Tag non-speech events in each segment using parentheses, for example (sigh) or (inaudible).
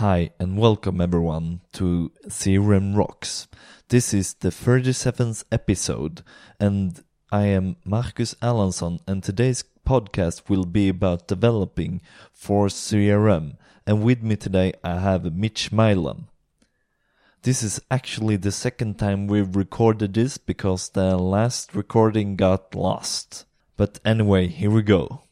Hi and welcome everyone to CRM Rocks. This is the 37th episode and I am Marcus Allansson and today's podcast will be about developing for CRM and with me today I have Mitch Milam. This is actually the second time we've recorded this because the last recording got lost. But anyway, here we go.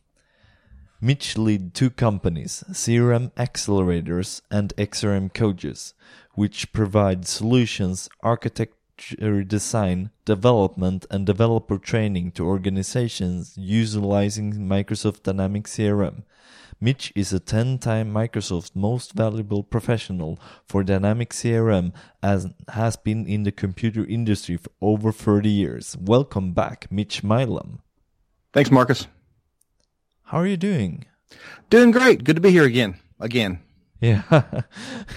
Mitch lead two companies, CRM Accelerators and XRM Coaches, which provide solutions, architecture design, development, and developer training to organizations utilizing Microsoft Dynamics CRM. Mitch is a 10-time Microsoft Most Valuable Professional for Dynamics CRM and has been in the computer industry for over 30 years. Welcome back, Mitch Milam. Thanks, Marcus. How are you doing? Doing great. Good to be here again. Again. Yeah. (laughs)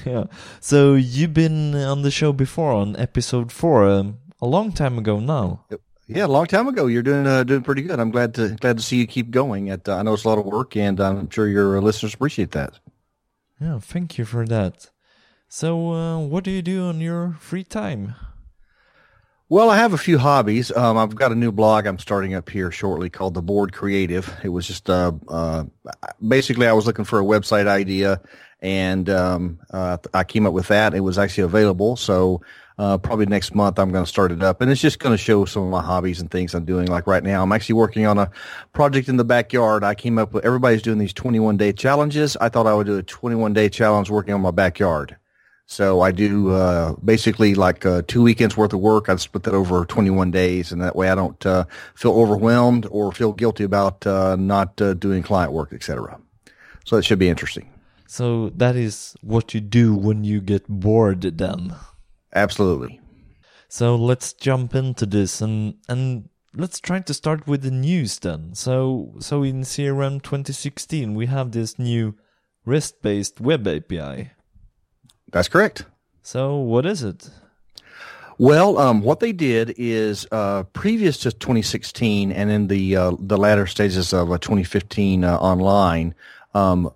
yeah. So you've been on the show before on episode four, um, a long time ago now. Yeah, a long time ago. You're doing uh, doing pretty good. I'm glad to glad to see you keep going. At uh, I know it's a lot of work, and I'm sure your listeners appreciate that. Yeah, thank you for that. So, uh, what do you do on your free time? Well, I have a few hobbies. Um, I've got a new blog I'm starting up here shortly called The Bored Creative. It was just uh, uh, basically I was looking for a website idea, and um, uh, I came up with that. It was actually available, so uh, probably next month I'm going to start it up, and it's just going to show some of my hobbies and things I'm doing. Like right now, I'm actually working on a project in the backyard. I came up with everybody's doing these 21 day challenges. I thought I would do a 21 day challenge working on my backyard. So I do uh, basically like uh, two weekends worth of work. I split that over 21 days, and that way I don't uh, feel overwhelmed or feel guilty about uh, not uh, doing client work, etc. So it should be interesting. So that is what you do when you get bored, then. Absolutely. So let's jump into this and and let's try to start with the news then. So so in CRM 2016 we have this new REST-based web API. That's correct. So, what is it? Well, um, what they did is uh, previous to 2016 and in the uh, the latter stages of uh, 2015 uh, online, um,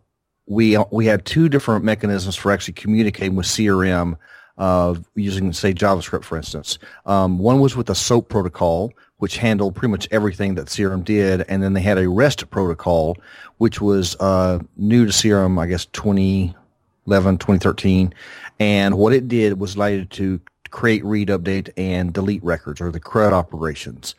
we we had two different mechanisms for actually communicating with CRM uh, using, say, JavaScript, for instance. Um, one was with the SOAP protocol, which handled pretty much everything that CRM did, and then they had a REST protocol, which was uh, new to CRM, I guess, 20 11, 2013. And what it did was allow you to create, read, update, and delete records or the CRUD operations.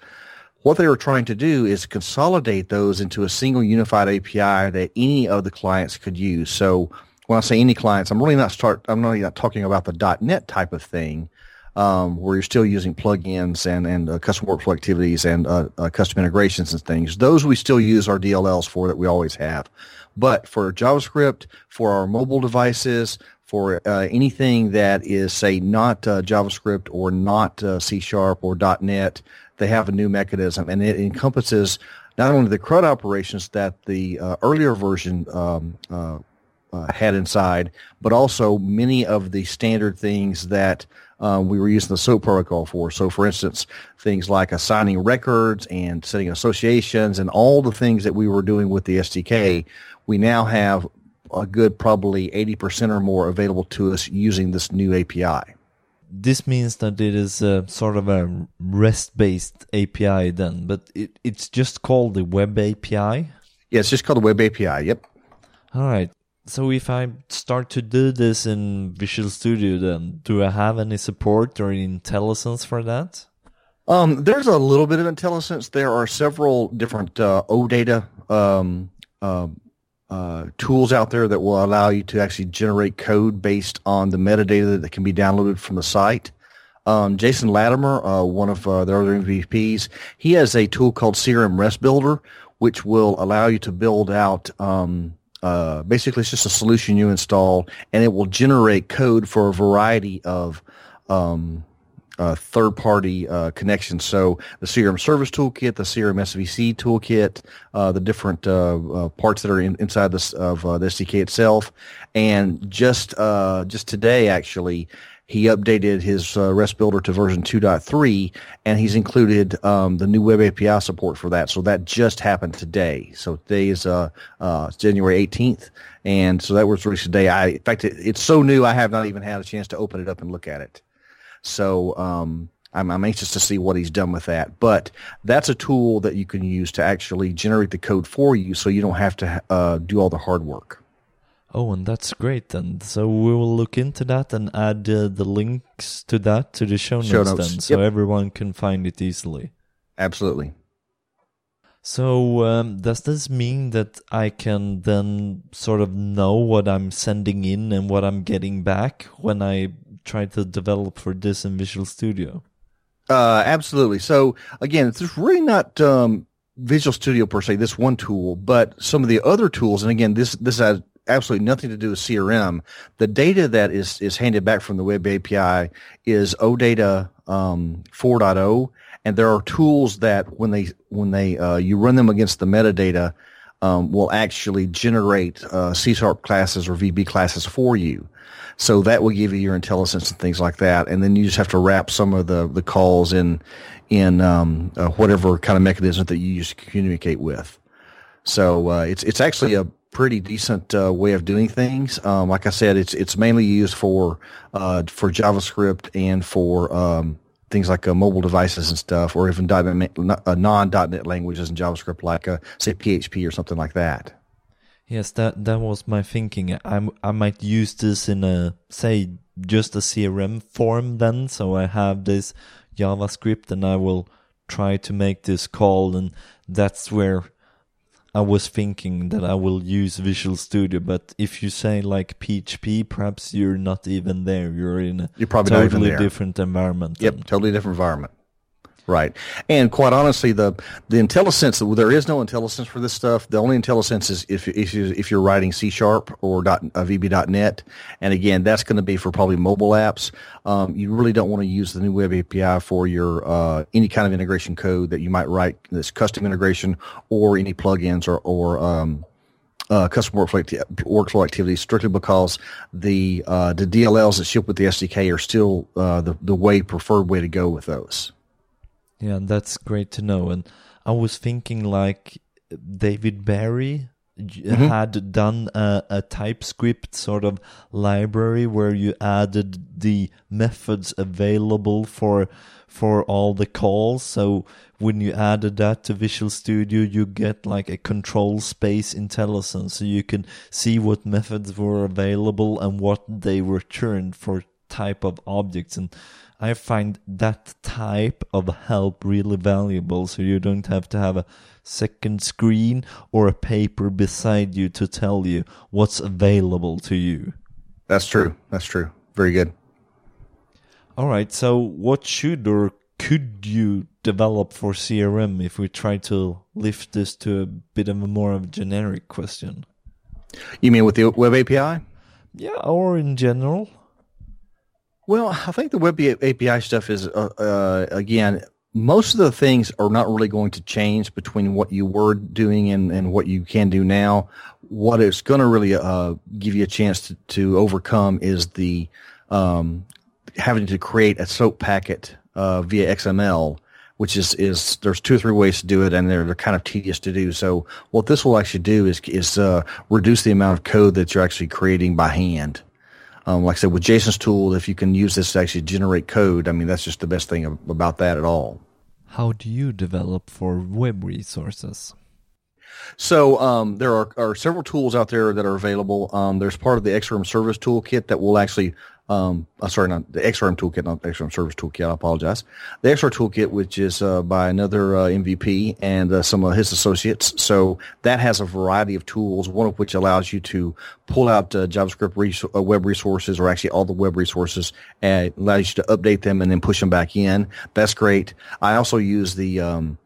What they were trying to do is consolidate those into a single unified API that any of the clients could use. So when I say any clients, I'm really not start. I'm really not talking about the .NET type of thing, um, where you're still using plugins and and uh, custom workflow activities and uh, uh, custom integrations and things. Those we still use our DLLs for that we always have. But for JavaScript, for our mobile devices, for uh, anything that is, say, not uh, JavaScript or not uh, C Sharp or .NET, they have a new mechanism, and it encompasses not only the CRUD operations that the earlier version um, had inside, but also many of the standard things that um, we were using the SOAP protocol for. So, for instance, things like assigning records and setting associations and all the things that we were doing with the SDK, we now have a good probably 80% or more available to us using this new API. This means that it is a, sort of a REST-based API then, but it, it's just called the Web API? Yeah, it's just called the Web API, yep. All right. So if I start to do this in Visual Studio, then do I have any support or IntelliSense for that? Um, there's a little bit of IntelliSense. There are several different uh, OData um, uh, uh, tools out there that will allow you to actually generate code based on the metadata that can be downloaded from the site. Um, Jason Lattimer, uh, one of uh, the other MVPs, he has a tool called CRM REST Builder, which will allow you to build out um, uh, basically it's just a solution you install and it will generate code for a variety of um, uh, third-party uh, connections. So the CRM Service Toolkit, the CRM SVC Toolkit, uh, the different uh, uh, parts that are in, inside this of the SDK itself, and just just today actually. He updated his REST builder to version 2.3, and he's included um, the new Web API support for that. So that just happened today. So today is January 18th, and so that was released today. I, in fact, it, it's so new I have not even had a chance to open it up and look at it. So um, I'm, I'm, anxious to see what he's done with that. But that's a tool that you can use to actually generate the code for you, so you don't have to uh, do all the hard work. Oh, and that's great then. So we will look into that and add uh, the links to that to the show notes, show notes. then, so yep. everyone can find it easily. Absolutely. So um, does this mean that I can then sort of know what I'm sending in and what I'm getting back when I try to develop for this in Visual Studio? Uh, absolutely. So again, it's really not um, Visual Studio per se, this one tool, but some of the other tools. And again, this this has absolutely nothing to do with CRM. The data that is is handed back from the Web API is OData um, 4.0, and there are tools that when they when they uh, you run them against the metadata. Um, will actually generate uh, C Sharp classes or VB classes for you. So that will give you your IntelliSense and things like that. And then you just have to wrap some of the, the calls in, in um, uh, whatever kind of mechanism that you use to communicate with. So uh, it's it's actually a pretty decent uh, way of doing things. Um, like I said, it's it's mainly used for uh, for JavaScript and for um, things like uh, mobile devices and stuff, or even uh, non.NET languages and JavaScript, like say PHP or something like that. Yes, that that was my thinking. I I might use this in a say just a CRM form then, so I have this JavaScript and I will try to make this call, and that's where I was thinking that I will use Visual Studio. But if you say like PHP, perhaps you're not even there. You're in a you're probably totally different environment. Yep, totally different environment. Right. And quite honestly, the the IntelliSense there is no IntelliSense for this stuff. The only IntelliSense is if if you if you're writing C sharp or dot, uh, VB.net, and again that's going to be for probably mobile apps. Um, you really don't want to use the new Web API for your uh, any kind of integration code that you might write that's custom integration or any plugins or or um, uh, custom workflow, workflow activities strictly because the uh, the DLLs that ship with the SDK are still uh, the the way preferred way to go with those. Yeah, that's great to know. And I was thinking like David Barry mm-hmm. had done a, a, TypeScript sort of library where you added the methods available for for all the calls. So when you added that to Visual Studio, you get like a control space IntelliSense, so you can see what methods were available and what they returned for type of objects and I find that type of help really valuable so you don't have to have a second screen or a paper beside you to tell you what's available to you. That's true. That's true. Very good. All right. So, what should or could you develop for CRM if we try to lift this to a bit of a more of a generic question? You mean with the web API? Yeah, or in general. Well, I think the web API stuff is uh, uh, again most of the things are not really going to change between what you were doing and, and what you can do now. What it's going to really uh, give you a chance to, to overcome is the um, having to create a SOAP packet uh, via XML, which is, is there's two or three ways to do it, and they're, they're kind of tedious to do. So what this will actually do is is uh, reduce the amount of code that you're actually creating by hand. Um, like I said, with Jason's tool, if you can use this to actually generate code, I mean, that's just the best thing about that at all. How do you develop for web resources? So um, there are, are, several tools out there that are available. Um, there's part of the XRM Service Toolkit that will actually um, uh, sorry, not the XRM toolkit, not the XRM service toolkit. I apologize. The XR toolkit, which is uh, by another uh, MVP and uh, some of his associates. So that has a variety of tools, one of which allows you to pull out uh, JavaScript res- uh, web resources, or actually all the web resources, and allows you to update them and then push them back in. That's great. I also use the um,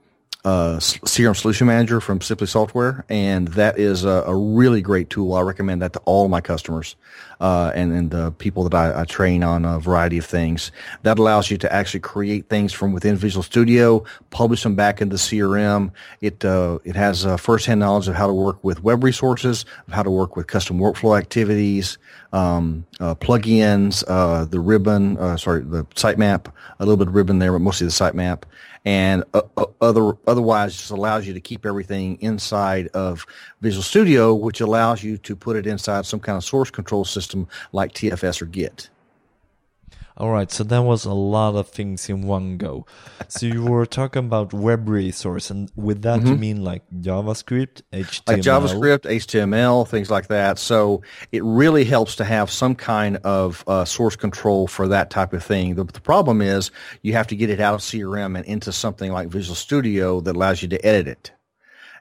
uh, CRM Solution Manager from Simply Software, and that is a, a really great tool. I recommend that to all my customers uh, and, and the people that I, I, train on a variety of things. That allows you to actually create things from within Visual Studio, publish them back into CRM. It uh, it has uh, firsthand knowledge of how to work with web resources, of how to work with custom workflow activities, um, uh, plugins, uh, the ribbon, uh, sorry, the sitemap, a little bit of ribbon there, but mostly the sitemap and uh, uh, other otherwise just allows you to keep everything inside of Visual Studio, which allows you to put it inside some kind of source control system like TFS or Git. All right, so that was a lot of things in one go. So you were talking about web resource, and with that mm-hmm. you mean like JavaScript, HTML, like JavaScript, HTML, things like that. So it really helps to have some kind of uh, source control for that type of thing. The, the, problem is you have to get it out of CRM and into something like Visual Studio that allows you to edit it.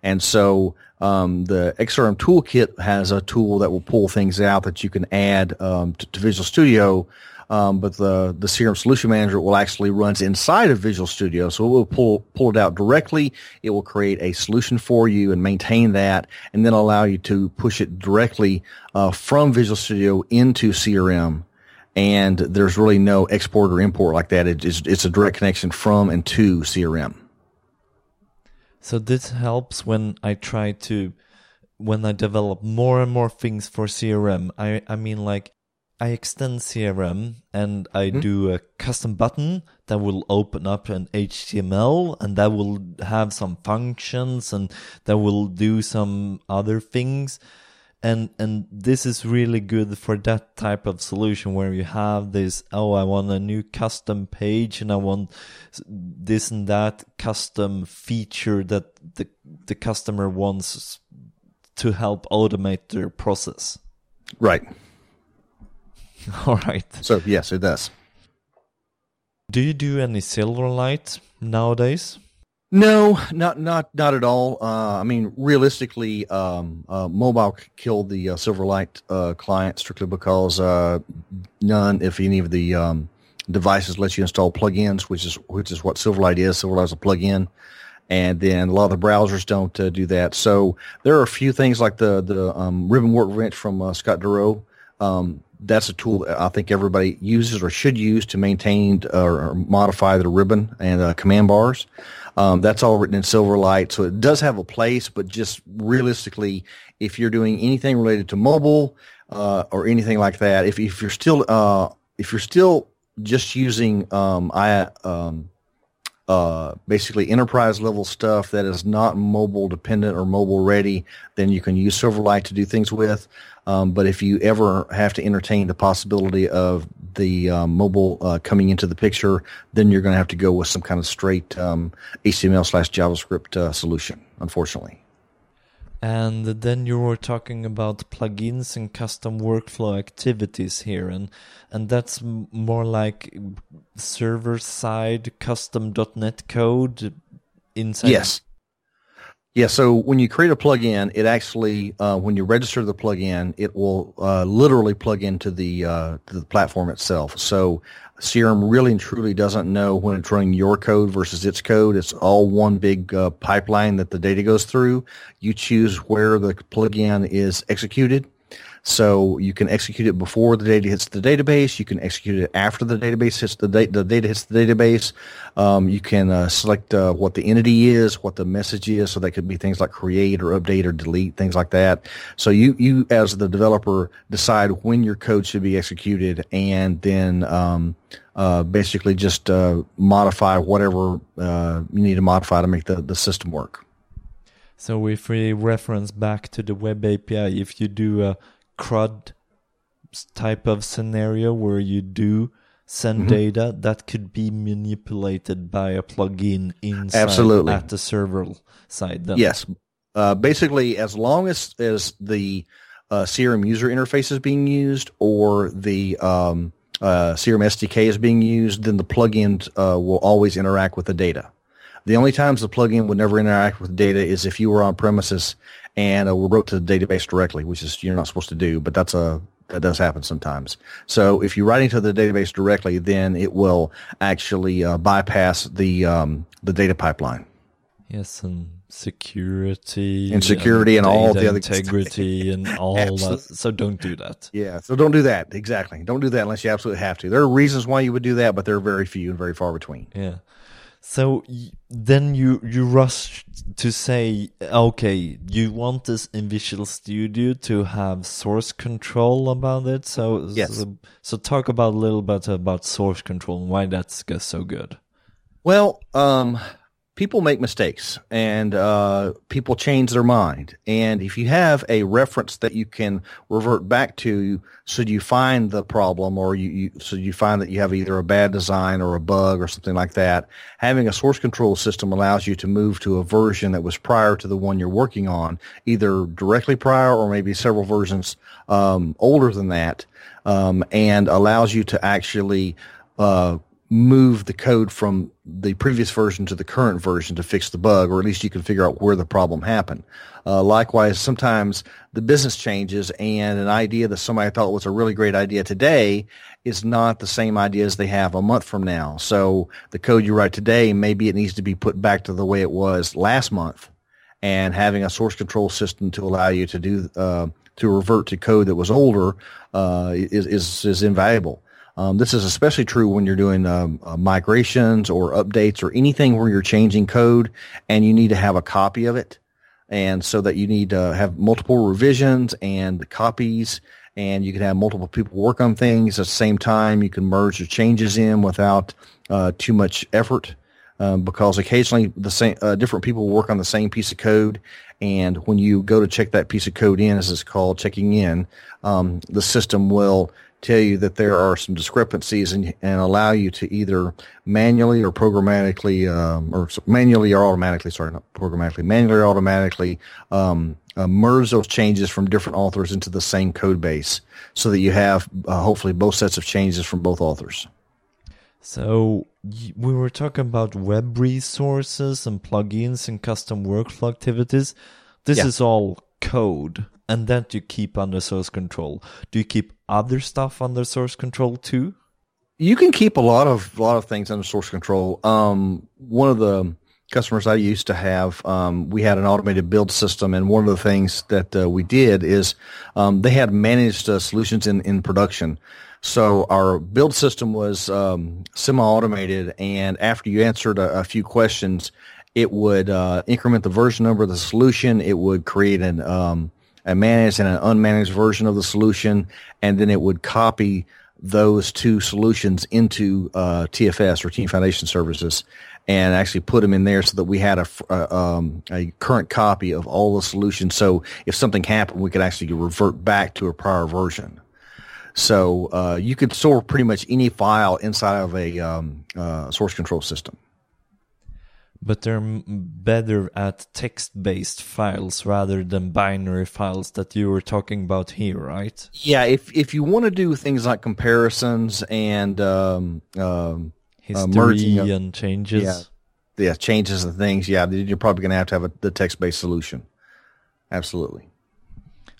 And so um, the XRM Toolkit has a tool that will pull things out that you can add um, to, to Visual Studio um, but the the CRM Solution Manager will actually runs inside of Visual Studio, so it will pull pull it out directly. It will create a solution for you and maintain that, and then allow you to push it directly uh, from Visual Studio into CRM. And there's really no export or import like that. It is, it's a direct connection from and to CRM. So this helps when I try to when I develop more and more things for CRM. I I mean like I extend CRM and I mm-hmm. do a custom button that will open up an HTML and that will have some functions and that will do some other things. And, and this is really good for that type of solution where you have this, oh, I want a new custom page and I want this and that custom feature that the, the customer wants to help automate their process. Right. (laughs) All right. So yes, it does. Do you do any Silverlight nowadays? No, not not not at all. Uh, I mean, realistically, um, uh, mobile killed the uh, Silverlight uh, client strictly because uh, none, if any of the um, devices let you install plugins, which is which is what Silverlight is. Silverlight is a plugin, and then a lot of the browsers don't uh, do that. So there are a few things like the the um, Ribbon Workbench from Scott Durow um, that's a tool that I think everybody uses or should use to maintain or modify the ribbon and uh, command bars. Um, that's all written in Silverlight, so it does have a place, but just realistically, if you're doing anything related to mobile uh, or anything like that, if, if you're still uh, if you're still just using um, I um, uh, basically enterprise level stuff that is not mobile dependent or mobile ready, then you can use Silverlight to do things with. Um, but if you ever have to entertain the possibility of the uh, mobile uh, coming into the picture, then you're going to have to go with some kind of straight um, HTML slash JavaScript uh, solution, unfortunately. And then you were talking about plugins and custom workflow activities here, and and that's more like server side custom .NET code inside. Yes. Yeah, so when you create a plugin, it actually, uh, when you register the plugin, it will uh, literally plug into the uh, the platform itself. So CRM really and truly doesn't know when it's running your code versus its code. It's all one big uh, pipeline that the data goes through. You choose where the plugin is executed so you can execute it before the data hits the database. You can execute it after the database hits the, da- the data hits the database. Um, you can uh, select uh, what the entity is, what the message is. So that could be things like create or update or delete, things like that. So you, you as the developer decide when your code should be executed and then, um, uh, basically just uh, modify whatever uh, you need to modify to make the, the system work. So if we reference back to the web API, if you do a CRUD type of scenario where you do send mm-hmm. data that could be manipulated by a plugin inside Absolutely. at the server side. Then. Yes. Uh, basically, as long as, as the uh, CRM user interface is being used or the um, uh, CRM SDK is being used, then the plugin uh, will always interact with the data. The only times the plugin would never interact with data is if you were on premises and uh, wrote to the database directly, which is you're not supposed to do, but that's a that does happen sometimes. So if you write into the database directly, then it will actually uh, bypass the um, the data pipeline. Yes, and security, And security and all the other- integrity (laughs) and all that. So don't do that. Yeah, so don't do that. Exactly. Don't do that unless you absolutely have to. There are reasons why you would do that, but they're very few and very far between. Yeah. So y- then you you rush to say, okay, you want this in Visual Studio to have source control about it. So Yes. so, so talk about a little bit about source control and why that's so good. Well, um, people make mistakes and uh, people change their mind. And if you have a reference that you can revert back to, so you find the problem or you, you so you find that you have either a bad design or a bug or something like that, having a source control system allows you to move to a version that was prior to the one you're working on, either directly prior or maybe several versions um, older than that, um, and allows you to actually uh, move the code from the previous version to the current version to fix the bug, or at least you can figure out where the problem happened. Uh, likewise, sometimes the business changes and an idea that somebody thought was a really great idea today is not the same idea as they have a month from now. So the code you write today, maybe it needs to be put back to the way it was last month and having a source control system to allow you to do uh, to revert to code that was older uh, is, is is invaluable. Um, this is especially true when you're doing um, uh, migrations or updates or anything where you're changing code and you need to have a copy of it, and so that you need to have multiple revisions and copies, and you can have multiple people work on things at the same time. You can merge the changes in without uh, too much effort um, because occasionally the same uh, different people work on the same piece of code, and when you go to check that piece of code in, as it's called, checking in, um, the system will tell you that there are some discrepancies and, and allow you to either manually or programmatically, um, or manually or automatically, sorry, not programmatically, manually or automatically um, uh, merge those changes from different authors into the same code base so that you have uh, hopefully both sets of changes from both authors. So we were talking about web resources and plugins and custom workflow activities. This Yeah. is all code, and that you keep under source control. Do you keep other stuff under source control too? You can keep a lot of a lot of things under source control. Um, one of the customers I used to have, um, we had an automated build system, and one of the things that uh, we did is um, they had managed uh, solutions in in production. So our build system was um, semi-automated, and after you answered a, a few questions, it would uh, increment the version number of the solution. It would create an um, a managed and an unmanaged version of the solution, and then it would copy those two solutions into uh, TFS or Team Foundation Services, and actually put them in there so that we had a, um, a current copy of all the solutions. So if something happened, we could actually revert back to a prior version. So uh, you could store pretty much any file inside of a um, uh, source control system. But they're better at text-based files rather than binary files that you were talking about here, right? Yeah, if if you want to do things like comparisons and um, um, History merging of- and changes. yeah, yeah, changes and things, yeah, you're probably going to have to have a, the text-based solution. Absolutely.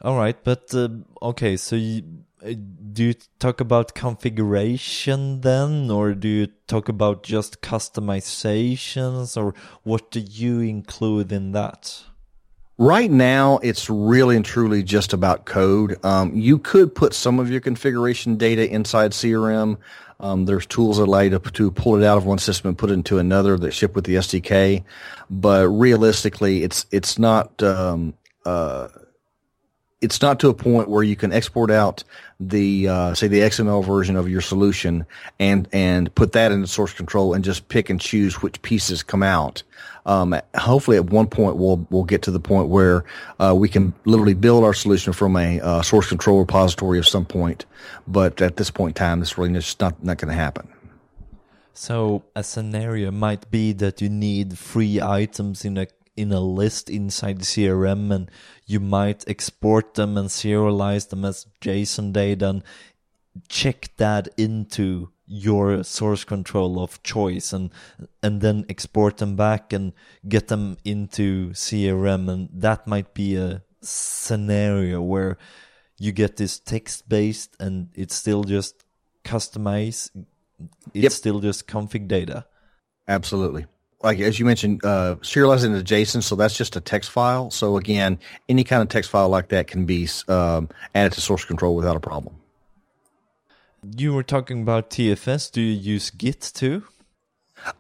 All right, but uh, okay, so you, uh, do you talk about configuration then, or do you talk about just customizations, or what do you include in that? Right now, it's really and truly just about code. Um, you could put some of your configuration data inside CRM. Um, there's tools that allow you to, to pull it out of one system and put it into another that ship with the SDK. But realistically, it's it's not um, uh, it's not to a point where you can export out the uh, say the XML version of your solution and and put that into source control and just pick and choose which pieces come out. Um, hopefully, at one point we'll we'll get to the point where uh, we can literally build our solution from a uh, source control repository of some point. But at this point in time, this really just not not going to happen. So a scenario might be that you need free items in a in a list inside the CRM, and you might export them and serialize them as JSON data and check that into your source control of choice and and then export them back and get them into CRM and that might be a scenario where you get this text based and it's still just customized it's Yep. still just config data Absolutely. Like as you mentioned, uh, serializing into JSON, so that's just a text file. So again, any kind of text file like that can be um, added to source control without a problem. You were talking about TFS. Do you use Git too?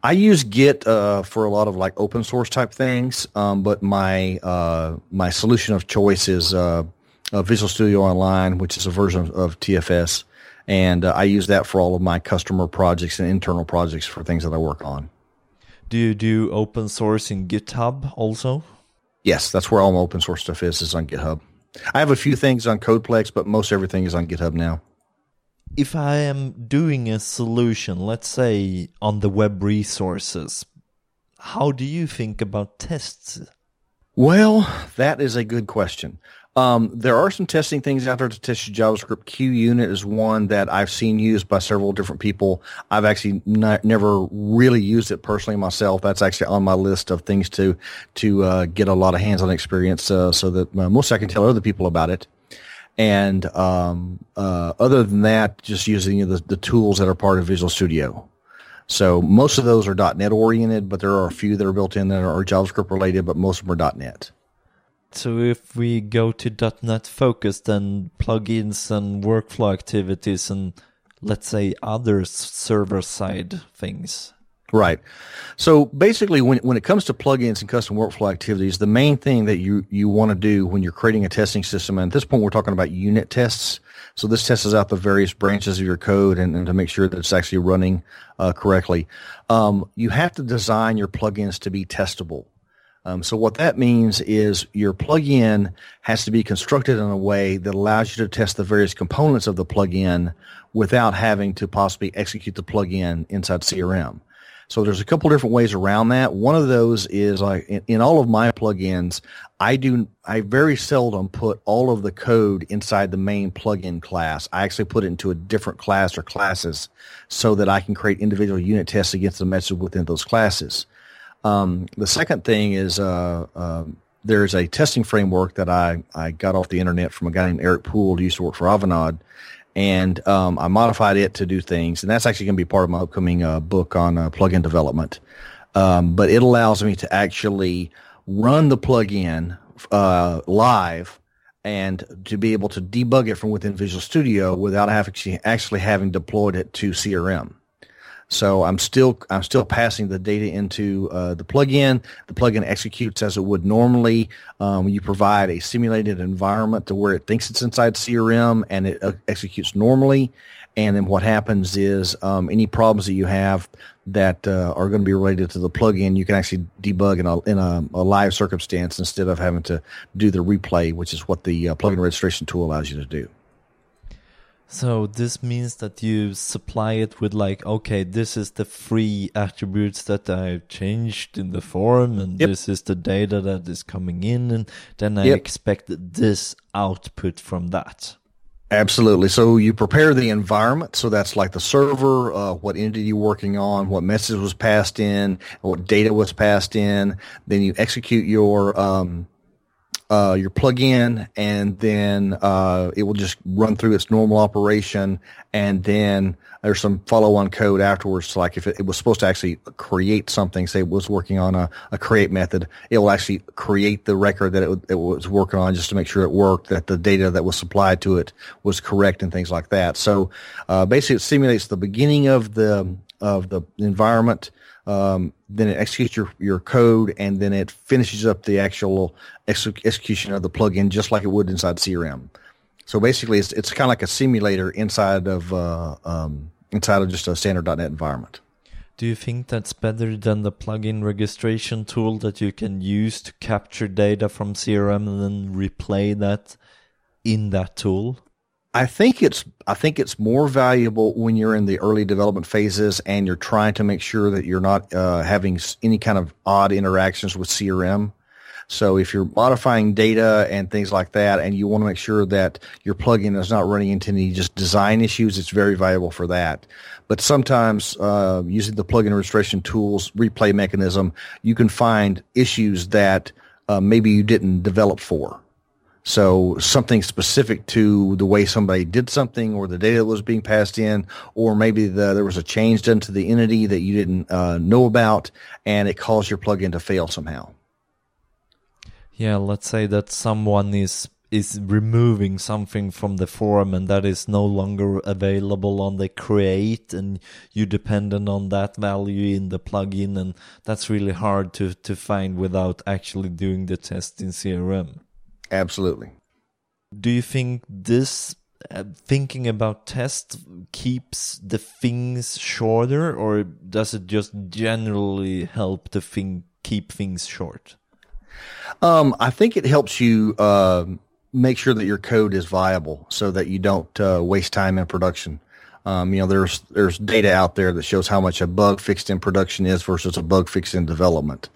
I use Git uh, for a lot of like open source type things, um, but my uh, my solution of choice is uh, Visual Studio Online, which is a version of TFS, and uh, I use that for all of my customer projects and internal projects for things that I work on. Do you do open source in GitHub also? Yes, that's where all my open source stuff is. Is on GitHub. I have a few things on CodePlex, but most everything is on GitHub now if I am doing a solution, let's say on the web resources, how do you think about tests? Well, that is a good question. Um, there are some testing things out there to test your JavaScript. QUnit is one that I've seen used by several different people. I've actually not, never really used it personally myself. That's actually on my list of things to to uh, get a lot of hands-on experience, uh, so that uh, most I can tell other people about it. And um, uh, other than that, just using the, the tools that are part of Visual Studio. So most of those are .NET oriented, but there are a few that are built in that are JavaScript related, but most of them are .NET. So if we go to .NET focused, then plugins and workflow activities and let's say other server side things. Right. So basically, when when it comes to plugins and custom workflow activities, the main thing that you you want to do when you're creating a testing system, and at this point we're talking about unit tests. So this tests out the various branches of your code and, and to make sure that it's actually running uh, correctly. Um, you have to design your plugins to be testable. Um, so what that means is your plugin has to be constructed in a way that allows you to test the various components of the plugin without having to possibly execute the plugin inside CRM. So there's a couple different ways around that. One of those is like in, in, all of my plugins, I do I very seldom put all of the code inside the main plugin class. I actually put it into a different class or classes so that I can create individual unit tests against the message within those classes. Um, the second thing is uh, uh, there's a testing framework that I, I got off the internet from a guy named Eric Poole who used to work for Avanade and um, I modified it to do things, and that's actually going to be part of my upcoming uh, book on uh, plugin development. Um, but it allows me to actually run the plugin uh, live and to be able to debug it from within Visual Studio without having actually having deployed it to CRM. So I'm still I'm still passing the data into uh, the plugin. The plugin executes as it would normally. Um, you provide a simulated environment to where it thinks it's inside CRM and it uh, executes normally. And then what happens is um, any problems that you have that uh, are going to be related to the plugin, you can actually debug in a in a, a, live circumstance instead of having to do the replay, which is what the uh, plugin registration tool allows you to do. So this means that you supply it with like, okay, this is the free attributes that I changed in the form, and yep. this is the data that is coming in, and then I yep. expect this output from that. Absolutely. So you prepare the environment. So that's like the server, uh, what entity you're working on, what message was passed in, what data was passed in. Then you execute your um, uh, your plug-in, and then uh, it will just run through its normal operation, and then there's some follow-on code afterwards. So like if it, it, was supposed to actually create something, say it was working on a, a create method, it will actually create the record that it, it, was working on just to make sure it worked, that the data that was supplied to it was correct, and things like that. So uh, basically, it simulates the beginning of the of the environment um, then it executes your, your code, and then it finishes up the actual ex- execution of the plugin just like it would inside CRM. So basically, it's it's kind of like a simulator inside of uh, um, inside of just a standard .NET environment. Do you think that's better than the plugin registration tool that you can use to capture data from CRM and then replay that in that tool? I think it's I think it's more valuable when you're in the early development phases and you're trying to make sure that you're not uh, having any kind of odd interactions with CRM. So if you're modifying data and things like that, and you want to make sure that your plugin is not running into any just design issues, it's very valuable for that. But sometimes uh, using the plugin registration tools replay mechanism, you can find issues that uh, maybe you didn't develop for. So something specific to the way somebody did something or the data that was being passed in, or maybe the, there was a change done to the entity that you didn't uh, know about and it caused your plugin to fail somehow. Yeah, let's say that someone is is removing something from the forum and that is no longer available on the create and you dependent on that value in the plugin and that's really hard to, to find without actually doing the test in CRM. Absolutely. Do you think this uh, thinking about tests keeps the things shorter or does it just generally help to thing keep things short? Um, I think it helps you uh, make sure that your code is viable so that you don't uh, waste time in production. Um, you know, there's there's data out there that shows how much a bug fixed in production is versus a bug fixed in development,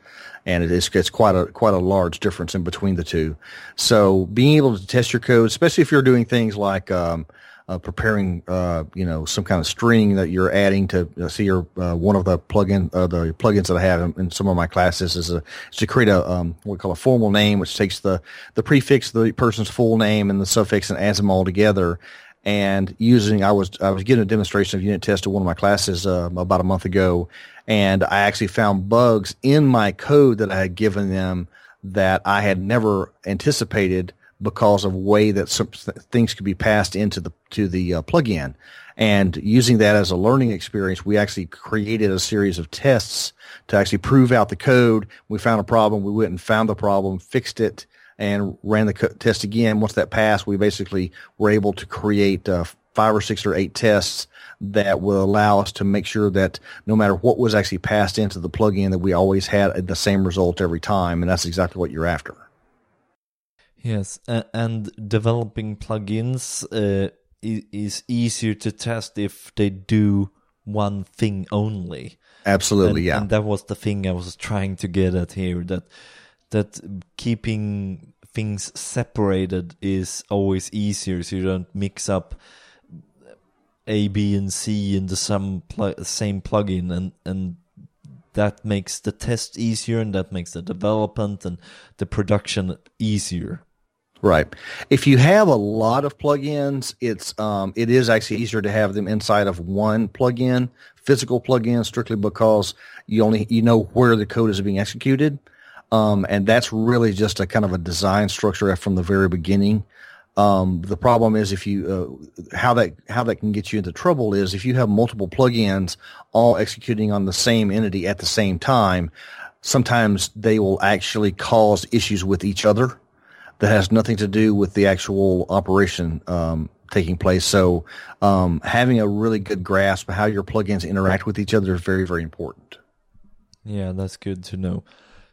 and it is it's quite a quite a large difference in between the two. So being able to test your code, especially if you're doing things like um, uh, preparing, uh, you know, some kind of string that you're adding to uh, see your uh, one of the plugin uh, the plugins that I have in, in, some of my classes is, a, is to create a um, what we call a formal name, which takes the the prefix, the person's full name, and the suffix, and adds them all together. And using, I was I was getting a demonstration of unit test to one of my classes uh, about a month ago, and I actually found bugs in my code that I had given them that I had never anticipated because of way that some things could be passed into the to the uh, plugin. And using that as a learning experience, we actually created a series of tests to actually prove out the code. We found a problem. We went and found the problem, fixed it, and ran the test again. Once that passed, we basically were able to create uh, five or six or eight tests that will allow us to make sure that no matter what was actually passed into the plugin, that we always had the same result every time. And that's exactly what you're after. Yes, and developing plugins uh, is easier to test if they do one thing only. Absolutely, and, yeah. And that was the thing I was trying to get at here that that keeping things separated is always easier, so you don't mix up A, B, and C in the some pl same plugin, and and that makes the test easier, and that makes the development and the production easier. Right. If you have a lot of plugins, it's um, it is actually easier to have them inside of one plugin, physical plugin, strictly because you only you know where the code is being executed, um, and that's really just a kind of a design structure from the very beginning. Um, the problem is if you uh, how that how that can get you into trouble is if you have multiple plugins all executing on the same entity at the same time. Sometimes they will actually cause issues with each other that has nothing to do with the actual operation um, taking place. So um, having a really good grasp of how your plugins interact with each other is very, very important. Yeah, that's good to know.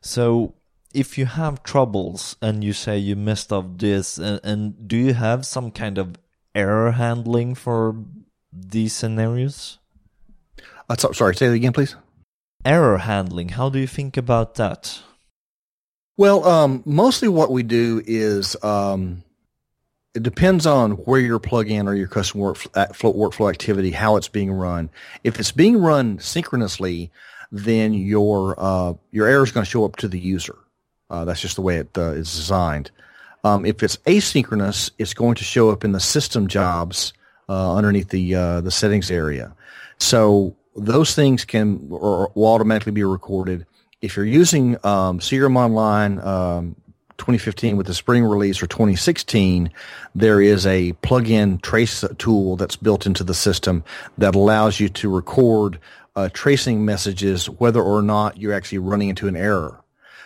So if you have troubles and you say you messed up this, and, and do you have some kind of error handling for these scenarios? Uh, so, sorry, say that again, please. Error handling. How do you think about that? Well, um, mostly what we do is um, it depends on where your plugin or your custom work, workflow activity, how it's being run. If it's being run synchronously, then your uh, your error is going to show up to the user. Uh, that's just the way it uh, is designed. Um, if it's asynchronous, it's going to show up in the system jobs uh, underneath the uh, the settings area. So those things can or will automatically be recorded if you're using um, CRM Online um, 2015 with the spring release or 2016, there is a plug-in trace tool that's built into the system that allows you to record uh, tracing messages whether or not you're actually running into an error.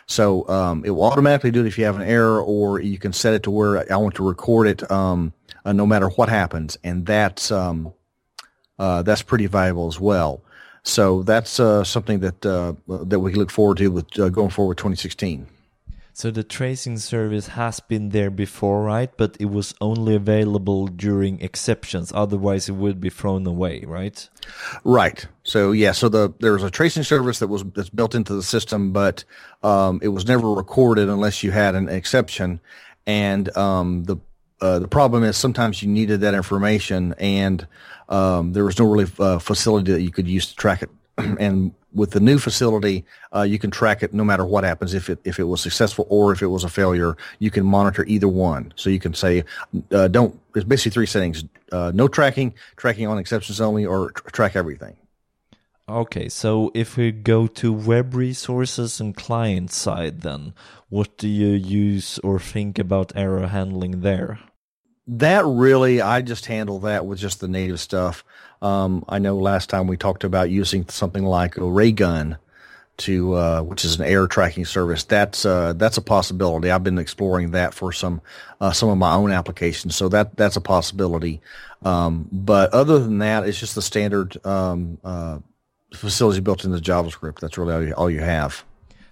So um, it will automatically do it if you have an error, or you can set it to where I want to record it um, uh, no matter what happens, and that's um, uh, that's pretty valuable as well. So that's uh, something that uh, that we look forward to with uh, going forward 2016. So the tracing service has been there before, right? But it was only available during exceptions. Otherwise, it would be thrown away, right? Right. So yeah. So the there was a tracing service that was that's built into the system, but um, it was never recorded unless you had an exception. And um, the uh, the problem is sometimes you needed that information, and um, there was no really uh, facility that you could use to track it (clears throat) and with the new facility, uh, you can track it no matter what happens. If it if it was successful or if it was a failure, you can monitor either one. So you can say, uh, don't. It's basically three settings: uh, no tracking, tracking on exceptions only, or tr- track everything. Okay, so if we go to web resources and client side, then what do you use or think about error handling there? That really, I just handle that with just the native stuff. Um, I know last time we talked about using something like a Raygun to, uh, which is an error tracking service. That's uh, that's a possibility. I've been exploring that for some uh, some of my own applications, so that that's a possibility. Um, but other than that, it's just the standard um, uh, facilities built into JavaScript. That's really all you, all you have.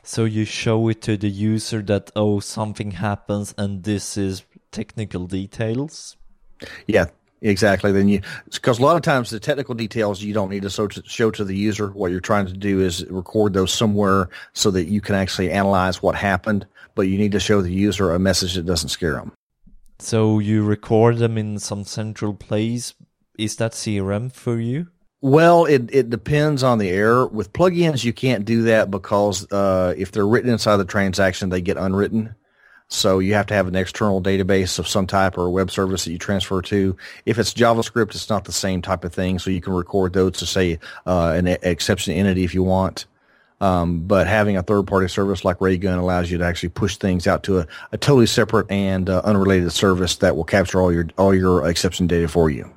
So you show it to the user that oh something happens and this is technical details. Yeah, exactly. Then you because a lot of times the technical details you don't need to show to, show to the user. What you're trying to do is record those somewhere so that you can actually analyze what happened. But you need to show the user a message that doesn't scare them. So you record them in some central place. Is that CRM for you? Well, it, it depends on the error. With plugins, you can't do that because uh, if they're written inside the transaction, they get unwritten. So you have to have an external database of some type or a web service that you transfer to. If it's JavaScript, it's not the same type of thing. So you can record those to say uh, an exception entity if you want. Um, but having a third party service like Raygun allows you to actually push things out to a, a totally separate and uh, unrelated service that will capture all your all your exception data for you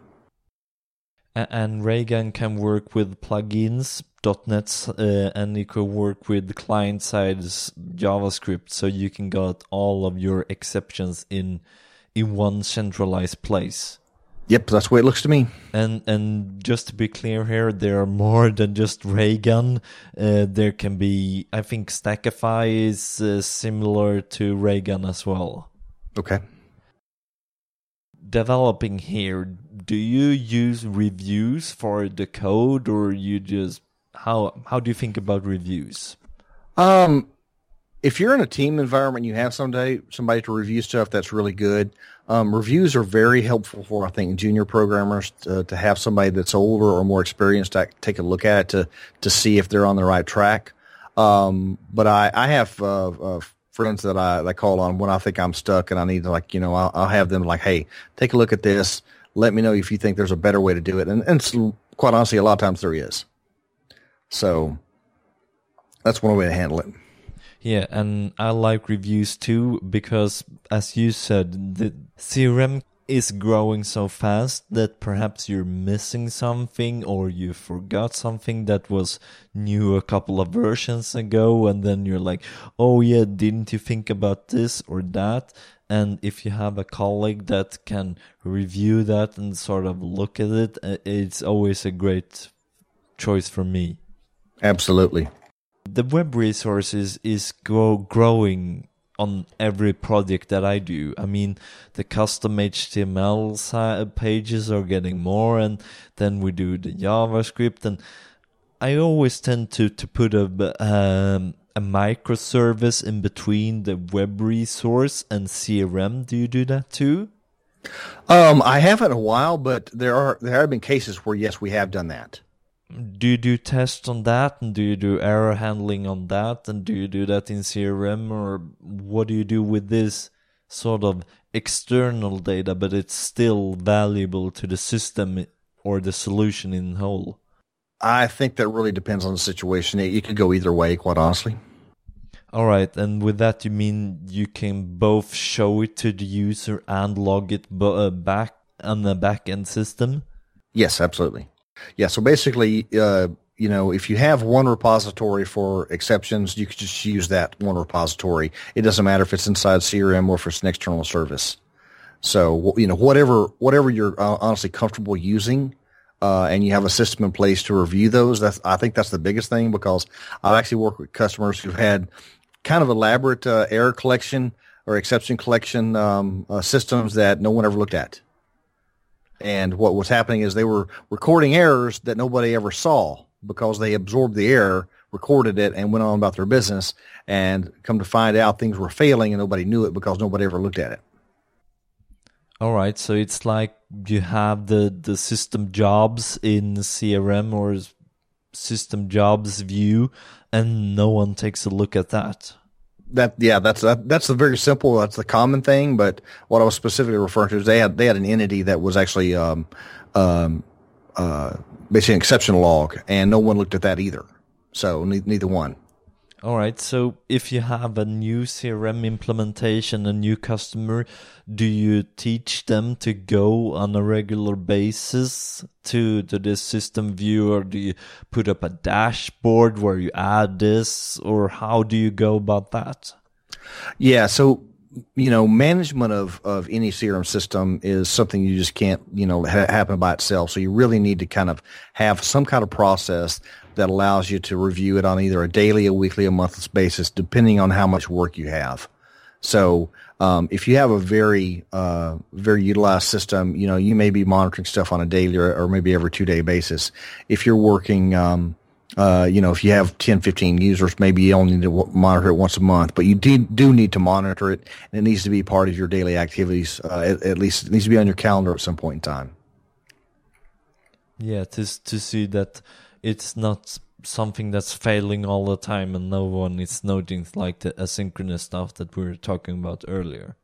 and Raygun can work with plugins, .NET, uh, and you can work with client-side JavaScript, so you can get all of your exceptions in in one centralized place. Yep, that's way it looks to me. And and just to be clear here, there are more than just Raygun. Uh, there can be, I think, Stackify is uh, similar to Raygun as well. Okay developing here, do you use reviews for the code or you just how how do you think about reviews? Um if you're in a team environment you have someday somebody to review stuff that's really good um, reviews are very helpful for i think junior programmers to, to, have somebody that's older or more experienced to take a look at it to to see if they're on the right track um, but i i have uh, uh, friends that I that call on when I think I'm stuck and I need to like you know I'll, I'll, have them like hey take a look at this let me know if you think there's a better way to do it. And and quite honestly a lot of times there is. So that's one way to handle it. Yeah and I like reviews too because as you said the CRM is growing so fast that perhaps you're missing something or you forgot something that was new a couple of versions ago and then you're like oh yeah didn't you think about this or that and if you have a colleague that can review that and sort of look at it uh, it's always a great choice for me absolutely the web resources is grow, growing on every project that I do. I mean, the custom HTML pages are getting more, and then we do the JavaScript, and I always tend to to put a um, a microservice in between the web resource and CRM. Do you do that too? Um, I haven't in a while, but there are there have been cases where yes, we have done that. Do you do tests on that? And do you do error handling on that? And do you do that in crm or what do you do with this sort of external data but it's still valuable to the system or the solution in whole i think that really depends on the situation it, could go either way quite honestly all right and with that you mean you can both show it to the user and log it uh, back on the back end system yes absolutely yeah. So basically, uh, you know, if you have one repository for exceptions, you could just use that one repository. It doesn't matter if it's inside CRM or if it's an external service. So, you know, whatever, whatever you're uh, honestly comfortable using, uh, and you have a system in place to review those. That's, I think that's the biggest thing because I've actually worked with customers who've had kind of elaborate uh, error collection or exception collection um, uh, systems that no one ever looked at. And what was happening is they were recording errors that nobody ever saw because they absorbed the error, recorded it, and went on about their business. And come to find out, things were failing and nobody knew it because nobody ever looked at it. All right, so it's like you have the the system jobs in CRM or system jobs view and no one takes a look at that. That yeah, that's that, that's the very simple. That's the common thing. But what I was specifically referring to is they had they had an entity that was actually um, um, uh, basically an exception log, and no one looked at that either. So neither one. All right. So if you have a new CRM implementation, a new customer, do you teach them to go on a regular basis to, to this system view or do you put up a dashboard where you add this or how do you go about that? Yeah. So you know, management of, of any CRM system is something you just can't, you know, ha- happen by itself. So you really need to kind of have some kind of process that allows you to review it on either a daily, a weekly, a monthly basis, depending on how much work you have. So um, if you have a very uh, very utilized system, you know you may be monitoring stuff on a daily or, or maybe every two day basis. If you're working, um, uh, you know, if you have 10, 15 users, maybe you only need to monitor it once a month, but you do, do need to monitor it, and it needs to be part of your daily activities. Uh, at, at least it needs to be on your calendar at some point in time. Yeah, to to see that it's not something that's failing all the time and no one is noting like the asynchronous stuff that we were talking about earlier.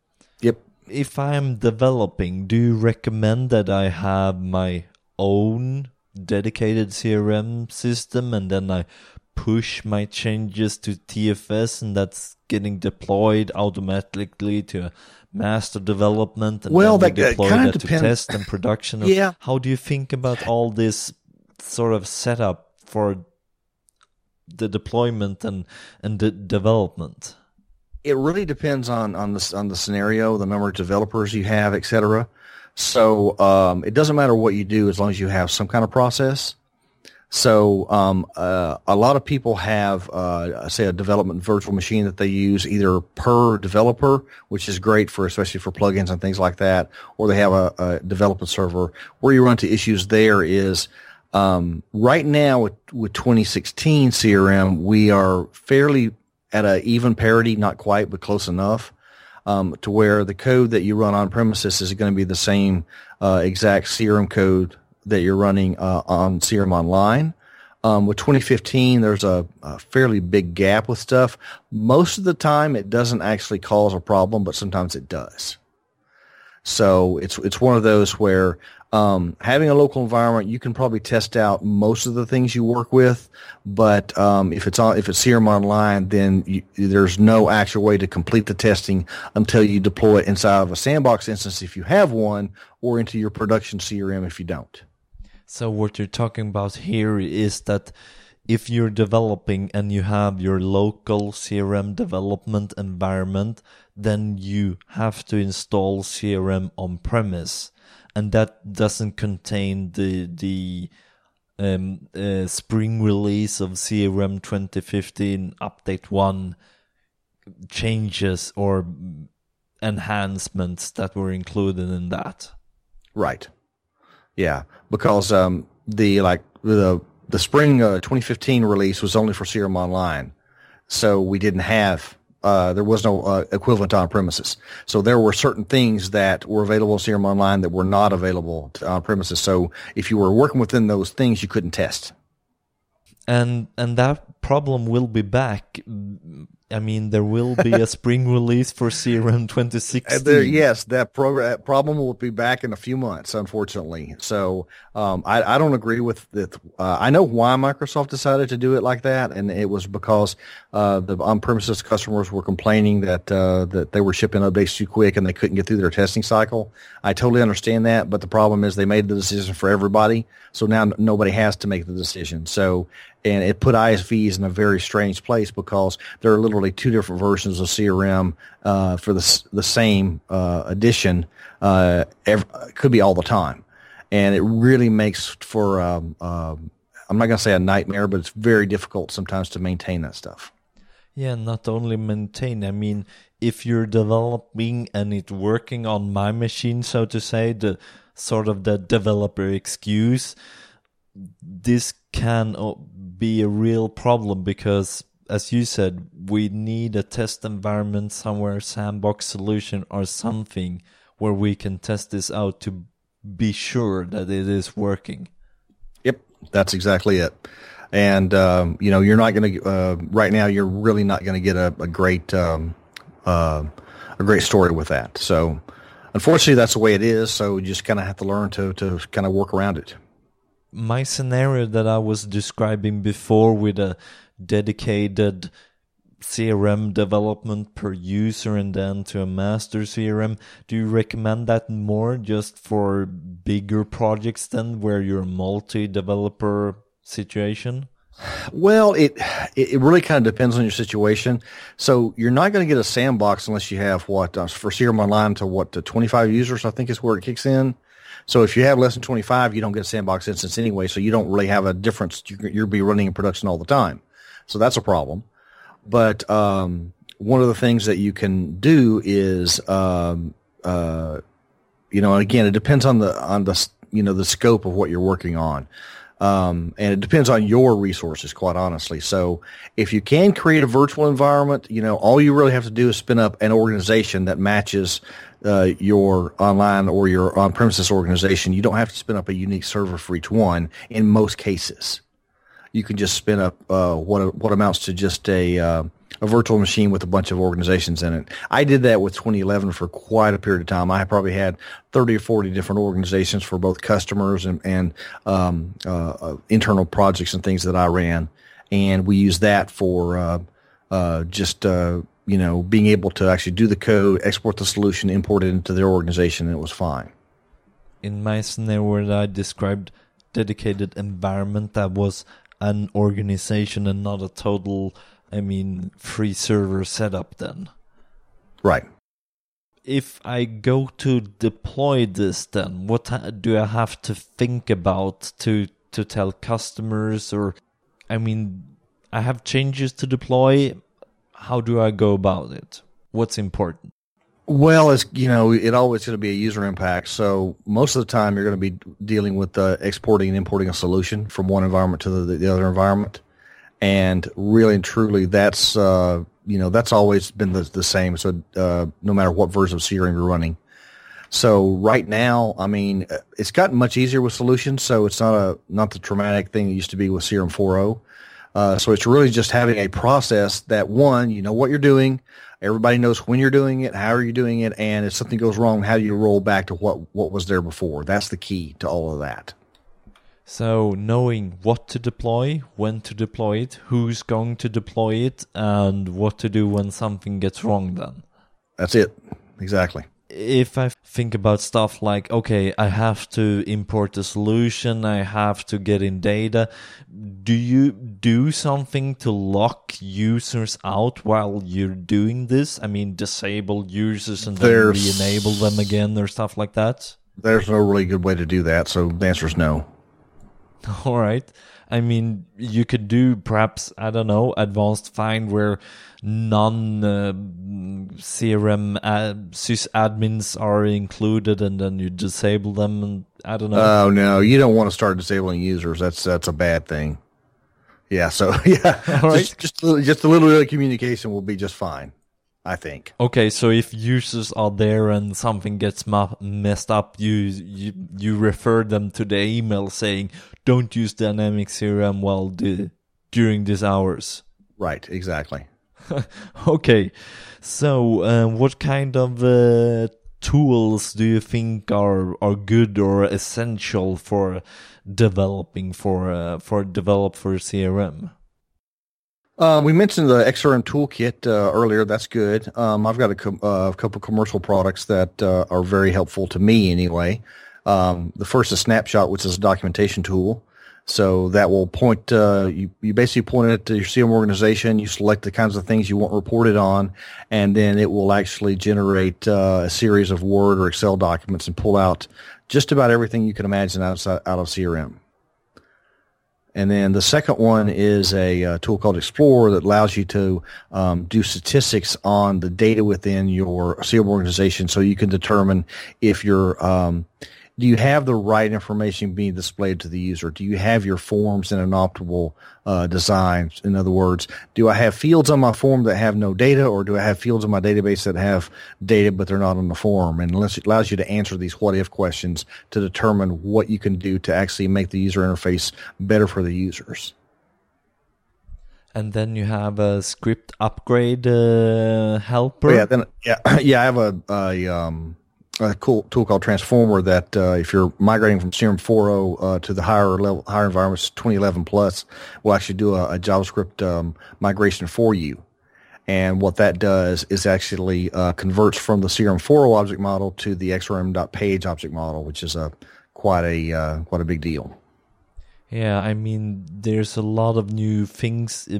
Yep. If I'm developing, do you recommend that I have my own dedicated CRM system and then I push my changes to TFS and that's getting deployed automatically to master development and well, then that uh, deploy kind that of to depends. test and production. (laughs) yeah. How do you think about all this sort of setup for the deployment and and the development? It really depends on on the on the scenario, the number of developers you have, etc. So um, it doesn't matter what you do as long as you have some kind of process. So um, uh, a lot of people have, uh, say, a development virtual machine that they use either per developer, which is great for especially for plugins and things like that, or they have a, a development server. Where you run into issues there is um, right now with, with 2016 CRM, we are fairly at an even parity, not quite, but close enough. Um, to where the code that you run on premises is going to be the same uh, exact CRM code that you're running uh, on CRM Online. Um, with 2015, there's a, a, fairly big gap with stuff. Most of the time, it doesn't actually cause a problem, but sometimes it does. So it's it's one of those where um, having a local environment, you can probably test out most of the things you work with, but um, if it's on if it's CRM Online, then you, there's no actual way to complete the testing until you deploy it inside of a sandbox instance if you have one, or into your production CRM if you don't. So what you're talking about here is that if you're developing and you have your local CRM development environment, then you have to install CRM on premise, and that doesn't contain the the um, uh, spring release of CRM 2015 update one changes or enhancements that were included in that. Right. Yeah, because um, the like the the spring uh, 2015 release was only for CRM Online, so we didn't have uh, there was no uh, equivalent on premises. So there were certain things that were available in CRM Online that were not available on premises. So if you were working within those things, you couldn't test. And and that problem will be back. I mean, there will be a (laughs) spring release for CRM 2016. There, yes, that program problem will be back in a few months, unfortunately. So um, I, I, don't agree with that. Uh, I know why Microsoft decided to do it like that, and it was because uh, the on-premises customers were complaining that uh, that they were shipping updates too quick and they couldn't get through their testing cycle. I totally understand that, but the problem is they made the decision for everybody, so now nobody has to make the decision. So and it put ISVs in a very strange place because there are literally two different versions of CRM uh, for the the same uh, edition. Uh, every, could be all the time, and it really makes for um, um, I'm not going to say a nightmare, but it's very difficult sometimes to maintain that stuff. Yeah, not only maintain. I mean, if you're developing and it's working on my machine, so to say, the sort of the developer excuse, this can be a real problem because as you said, we need a test environment somewhere, sandbox solution or something where we can test this out to be sure that it is working. Yep, that's exactly it. and um, you know you're not going to uh, right now. You're really not going to get a, a great um, uh, a great story with that. So unfortunately, that's the way it is. So you just kind of have to learn to to kind of work around it. My scenario that I was describing before with a dedicated CRM development per user and then to a master CRM. Do you recommend that more just for bigger projects than where you're multi-developer situation? Well, it it really kind of depends on your situation. So you're not going to get a sandbox unless you have what uh, for CRM Online to what to 25 users. I think is where it kicks in. So if you have less than 25, you don't get a sandbox instance anyway. So you don't really have a difference. You, you'll be running in production all the time. So that's a problem. But um, one of the things that you can do is, um, uh, you know, again, it depends on the on the you know the scope of what you're working on. Um, and it depends on your resources, quite honestly. So if you can create a virtual environment, you know, all you really have to do is spin up an organization that matches uh, your online or your on-premises organization. You don't have to spin up a unique server for each one in most cases you can just spin up uh, what what amounts to just a uh, a virtual machine with a bunch of organizations in it. I did that with 2011 for quite a period of time. I probably had 30 or 40 different organizations for both customers and, and um, uh, uh internal projects and things that I ran, and we used that for uh, uh, just you know being able to actually do the code, export the solution, import it into their organization, and it was fine. In my scenario, I described dedicated environment that was an organization and not a total, I mean, free server setup then. Right. If I go to deploy this, then what do I have to think about to to tell customers or, I mean, I have changes to deploy. How do I go about it? What's important? Well, it's you know it always going to be a user impact. So most of the time you're going to be dealing with uh, exporting and importing a solution from one environment to the, the other environment, and really and truly that's uh, you know that's always been the, the same. So uh, no matter what version of CRM you're running. So right now, I mean, it's gotten much easier with solutions. So it's not a not the traumatic thing it used to be with CRM 4.0. Uh, so it's really just having a process that one, you know what you're doing Everybody knows when you're doing it, how are you doing it, and if something goes wrong, how do you roll back to what what was there before? That's the key to all of that. So knowing what to deploy, when to deploy it, who's going to deploy it, and what to do when something gets wrong then. That's it. Exactly if I think about stuff like, okay, I have to import a solution, I have to get in data, do you do something to lock users out while you're doing this? I mean, disable users and then re-enable them again or stuff like that? There's no really good way to do that, so the answer is no. (laughs) All right. I mean, you could do perhaps, I don't know, advanced find where non uh, CRM uh, sysadmins are included and then you disable them and I don't know. Oh no, you don't want to start disabling users. That's that's a bad thing. Yeah, so (laughs) yeah, just, just, just a little bit of communication will be just fine. I think. Okay, so if users are there and something gets messed up, you, you you refer them to the email saying, "Don't use dynamic CRM while the, during these hours." Right. Exactly. (laughs) okay, so uh, what kind of uh, tools do you think are are good or essential for developing for uh, for develop for CRM? Uh, we mentioned the XRM toolkit uh, earlier. That's good. Um, I've got a, com- uh, couple commercial products that uh, are very helpful to me anyway. Um, the first is Snapshot, which is a documentation tool. So that will point, uh, you, you basically point it to your CRM organization. You select the kinds of things you want reported on, and then it will actually generate uh, a series of Word or Excel documents and pull out just about everything you can imagine outside, out of CRM. And then the second one is a, a uh, tool called Explorer that allows you to um, do statistics on the data within your CRM organization, so you can determine if you're um, do you have the right information being displayed to the user? Do you have your forms in an optimal uh, design? In other words, do I have fields on my form that have no data, or do I have fields in my database that have data but they're not on the form? And it allows you to answer these what if questions to determine what you can do to actually make the user interface better for the users. And then you have a script upgrade uh, helper. Oh, yeah, then yeah, (clears throat) yeah. I have a, a um a cool tool called Transformer that uh, if you're migrating from CRM 4.0 uh, to the higher level, higher environments, 2011 plus, will actually do a, a JavaScript um, migration for you. And what that does is actually uh, converts from the CRM 4.0 object model to the XRM.page object model, which is a quite a uh, quite a big deal. Yeah, I mean, there's a lot of new things uh,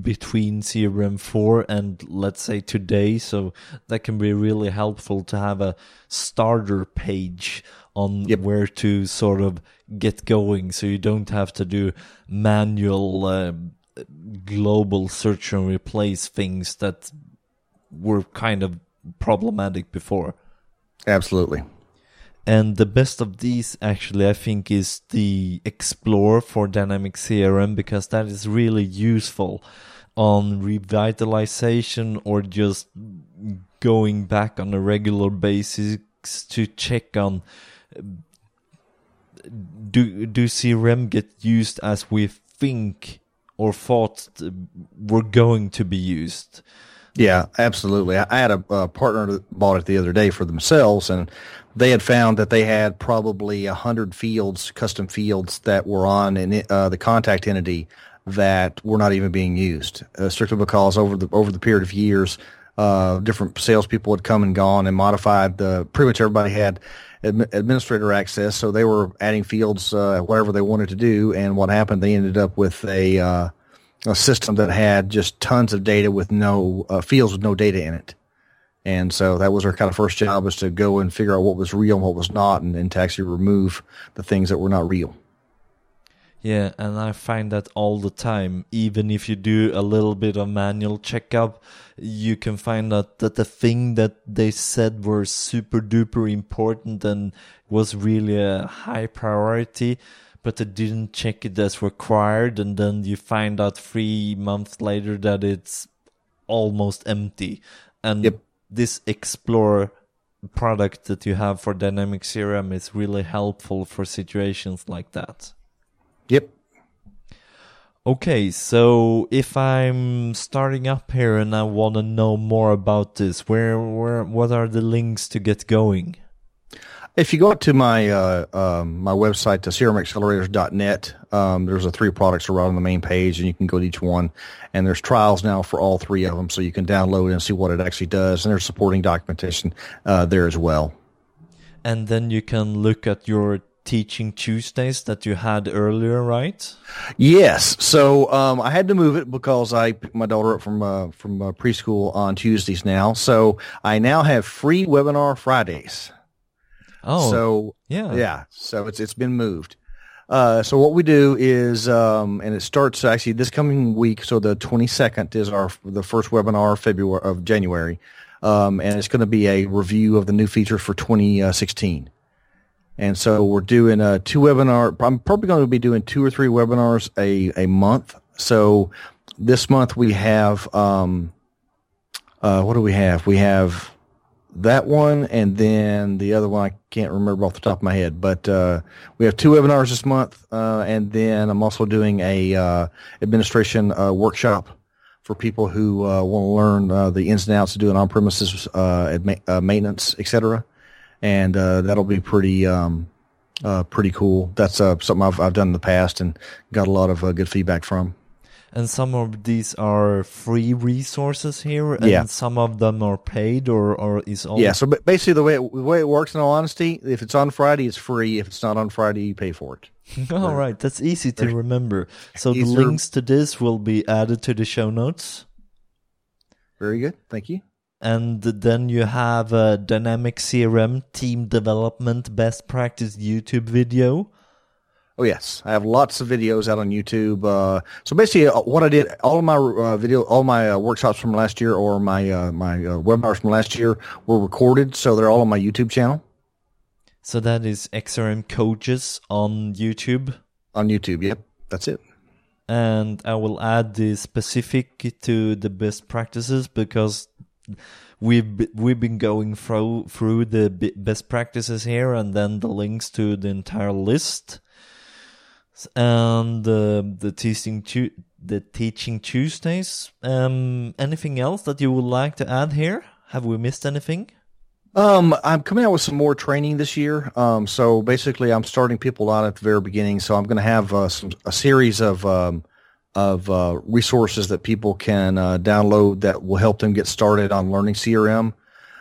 between CRM 4 and let's say today, so that can be really helpful to have a starter page on Yep. where to sort of get going, so you don't have to do manual uh, global search and replace things that were kind of problematic before. Absolutely. And the best of these, actually, I think, is the Explorer for Dynamic CRM because that is really useful on revitalization or just going back on a regular basis to check on do do CRM get used as we think or thought were going to be used. Yeah, absolutely. I I had a, a partner that bought it the other day for themselves, and they had found that they had probably a hundred fields, custom fields that were on in uh, the contact entity that were not even being used, uh, strictly because over the over the period of years, uh, different salespeople had come and gone and modified the. Pretty much everybody had admi- administrator access, so they were adding fields uh, whatever they wanted to do. And what happened? They ended up with a uh, a system that had just tons of data with no uh, fields with no data in it. And so that was our kind of first job was to go and figure out what was real and what was not, and, and to actually remove the things that were not real. Yeah, and I find that all the time. Even if you do a little bit of manual checkup, you can find out that the thing that they said were super duper important and was really a high priority, but they didn't check it as required, and then you find out three months later that it's almost empty. And Yep. This Explorer product that you have for Dynamic CRM is really helpful for situations like that. Yep. Okay, so if I'm starting up here and I want to know more about this, where, where, what are the links to get going? If you go up to my uh, um, my website, to CRMAccelerators.net, um, there's a three products are right on the main page, and you can go to each one. And there's trials now for all three of them, so you can download and see what it actually does. And there's supporting documentation uh, there as well. And then you can look at your teaching Tuesdays that you had earlier, right? Yes. So um, I had to move it because I picked my daughter up from uh, from uh, preschool on Tuesdays now. So I now have free webinar Fridays. Oh, So yeah. yeah. So it's it's been moved. Uh, so what we do is, um, and it starts actually this coming week. So the 22nd is our the first webinar of February of January, um, and it's going to be a review of the new features for 2016. And so we're doing a two webinar. I'm probably going to be doing two or three webinars a a month. So this month we have um, uh, what do we have? We have that one and then the other one I can't remember off the top of my head. But uh, we have two webinars this month, uh, and then I'm also doing a uh, administration uh, workshop for people who uh, want to learn uh, the ins and outs of doing on-premises maintenance, etc. And that'll be pretty um, pretty cool. That's something I've I've done in the past and got a lot of good feedback from. And some of these are free resources here, and Yeah. some of them are paid, or or is all Yeah. So basically, the way it, the way it works, in all honesty, if it's on Friday, it's free. If it's not on Friday, you pay for it. (laughs) All right, that's easy to remember. So the links to this will be added to the show notes. Very good. Thank you. And then you have a dynamic CRM team development best practice YouTube video. Oh yes, I have lots of videos out on YouTube. Uh, so basically, uh, what I did, all of my uh, video, all my uh, workshops from last year or my uh, my uh, webinars from last year were recorded, so they're all on my YouTube channel So that is XRM coaches on YouTube. on YouTube. Yep, that's it. And I will add the specific to the best practices because we've we've been going through through the best practices here and then the links to the entire list. And uh, the teaching tu- the Teaching Tuesdays. Um, anything else that you would like to add here? Have we missed anything? Um, I'm coming out with some more training this year. Um, so basically, I'm starting people out at the very beginning. So I'm going to have uh, some a series of um, of uh, resources that people can uh, download that will help them get started on learning CRM.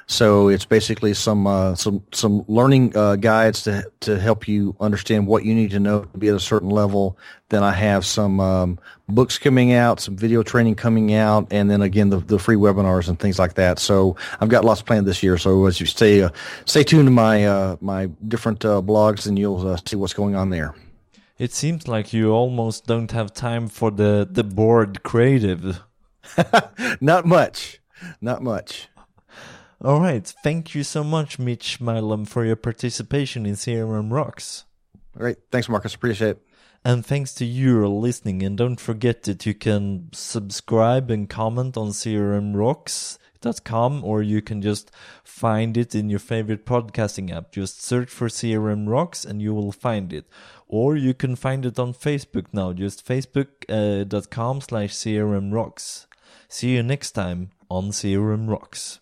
So it's basically some uh, some some learning uh, guides to to help you understand what you need to know to be at a certain level. Then I have some um, books coming out, some video training coming out, and then again the, the free webinars and things like that. So I've got lots planned this year. So as you stay uh, stay tuned to my uh, my different uh, blogs, and you'll uh, see what's going on there. It seems like you almost don't have time for the the Bored Creative. (laughs) Not much. Not much. All right. Thank you so much, Mitch Milam, for your participation in CRM Rocks. Great. Thanks, Marcus. Appreciate it. And thanks to you for listening. And don't forget that you can subscribe and comment on crmrocks.com or you can just find it in your favorite podcasting app. Just search for CRM Rocks and you will find it. Or you can find it on Facebook now. Just facebook.com uh, slash CRM Rocks. See you next time on CRM Rocks.